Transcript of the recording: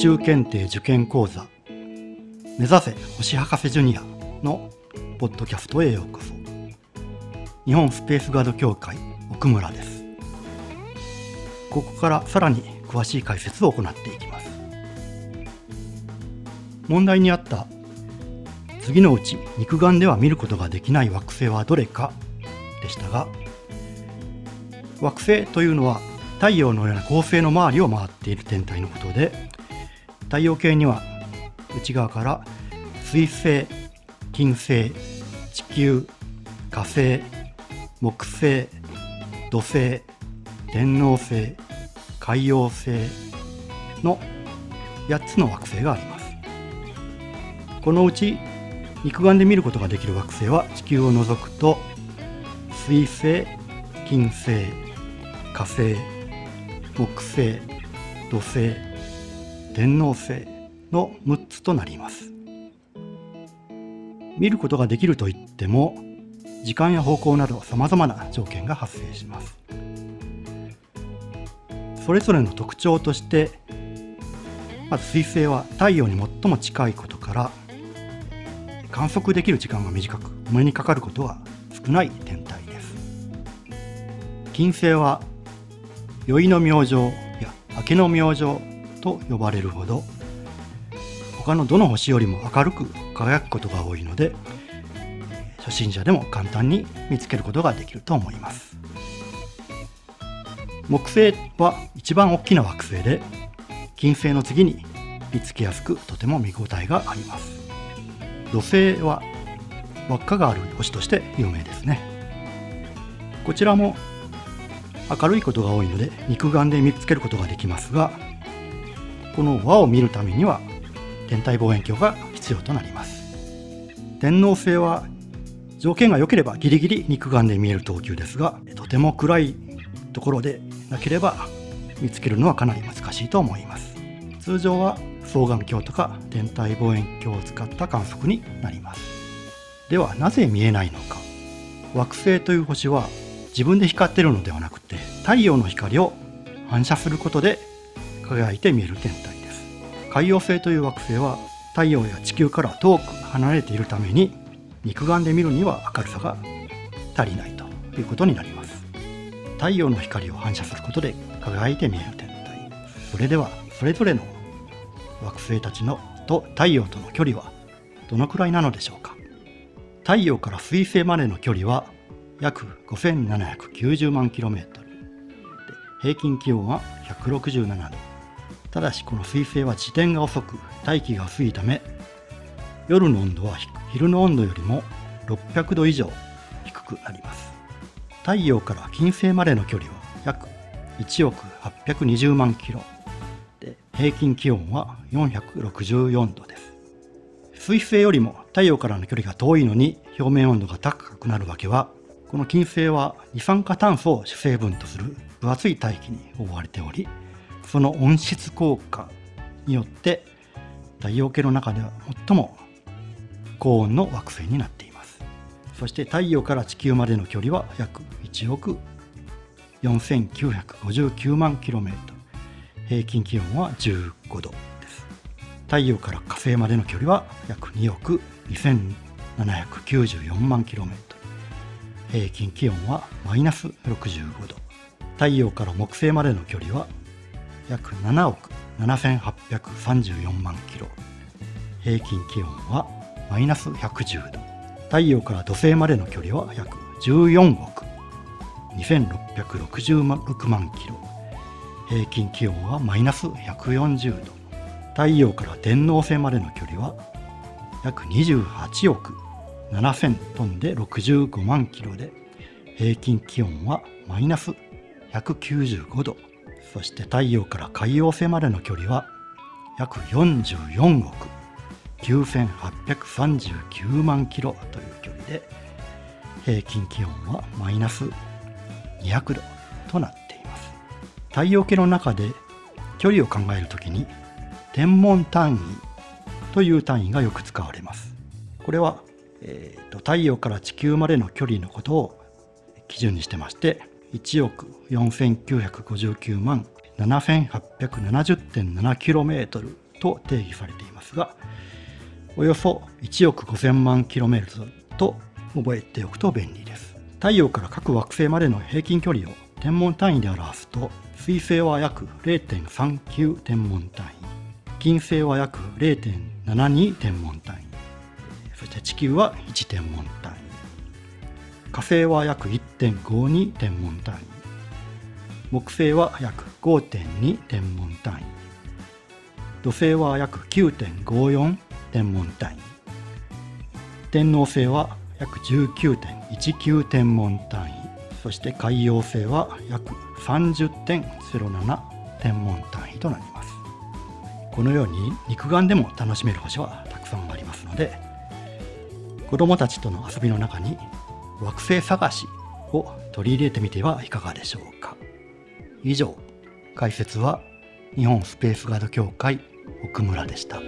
宙検定受験講座。目指せ星博士ジュニアのポッドキャストへようこそ。日本スペースガード協会奥村です。ここからさらに詳しい解説を行っていきます。問題にあった次のうち肉眼では見ることができない惑星はどれかでしたが惑星というのは太陽のような恒星の周りを回っている天体のことで太陽系には内側から水星金星地球火星木星土星天王星海洋星の8つの惑星がありますこのうち肉眼で見ることができる惑星は地球を除くと水星金星火星木星土星天王星の6つとなります。見ることができるといっても時間や方向などさまざまな条件が発生します。それぞれの特徴としてまず水星は太陽に最も近いことから観測できる時間が短くお目にかかることは少ない天体です。金星は宵の明星や明けの明星と呼ばれるほど他のどの星よりも明るく輝くことが多いので初心者でも簡単に見つけることができると思います。木星は一番大きな惑星で金星の次に見つけやすくとても見応えがあります。土星は輪っかがある星として有名ですね。こちらも明るいことが多いので肉眼で見つけることができますがこの輪を見るためには天体望遠鏡が必要となります。天王星は条件が良ければギリギリ肉眼で見える等級ですがとても暗いところでなければ見つけるのはかなり難しいと思います。通常は双眼鏡とか天体望遠鏡を使った観測になります。ではなぜ見えないのか。惑星という星は自分で光ってるのではなくて太陽の光を反射することで輝いて見える天体です。海洋星という惑星は太陽や地球から遠く離れているために肉眼で見るには明るさが足りないということになります。太陽の光を反射することで輝いて見える天体。それではそれぞれの惑星たちのと太陽との距離はどのくらいなのでしょうか。太陽から水星までの距離は約5790万 km 平均気温は167度。ただしこの水星は自転が遅く大気が薄いため夜の温度は昼の温度よりも600度以上低くなります。太陽から金星までの距離は約1億820万キロ。で平均気温は464度です。水星よりも太陽からの距離が遠いのに表面温度が高くなるわけはこの金星は二酸化炭素を主成分とする分厚い大気に覆われておりその温室効果によって太陽系の中では最も高温の惑星になっています。そして太陽から地球までの距離は約1億4959万 km 平均気温は15度です。太陽から火星までの距離は約2億2794万 km 平均気温はマイナス65度。太陽から木星までの距離は約7億7834万キロ。平均気温はマイナス110度。太陽から土星までの距離は約14億。2666万キロ。平均気温はマイナス140度。太陽から天王星までの距離は約28億。7000トンで65万キロで。平均気温はマイナス195度。そして太陽から海洋星までの距離は約44億9839万キロという距離で平均気温はマイナス200度となっています。太陽系の中で距離を考えるときに天文単位という単位がよく使われます。これは、えーと、太陽から地球までの距離のことを基準にしてまして1億4959万 7870.7km と定義されていますがおよそ1億5000万 km と覚えておくと便利です。太陽から各惑星までの平均距離を天文単位で表すと水星は約0.39天文単位金星は約0.72天文単位そして地球は1天文単位火星は約1.52天文単位。木星は約5.2天文単位。土星は約9.54天文単位。天王星は約19.19天文単位。そして海洋星は約30.07天文単位となります。このように肉眼でも楽しめる星はたくさんありますので子どもたちとの遊びの中に惑星探しを取り入れてみてはいかがでしょうか以上解説は日本スペースガード協会奥村でした。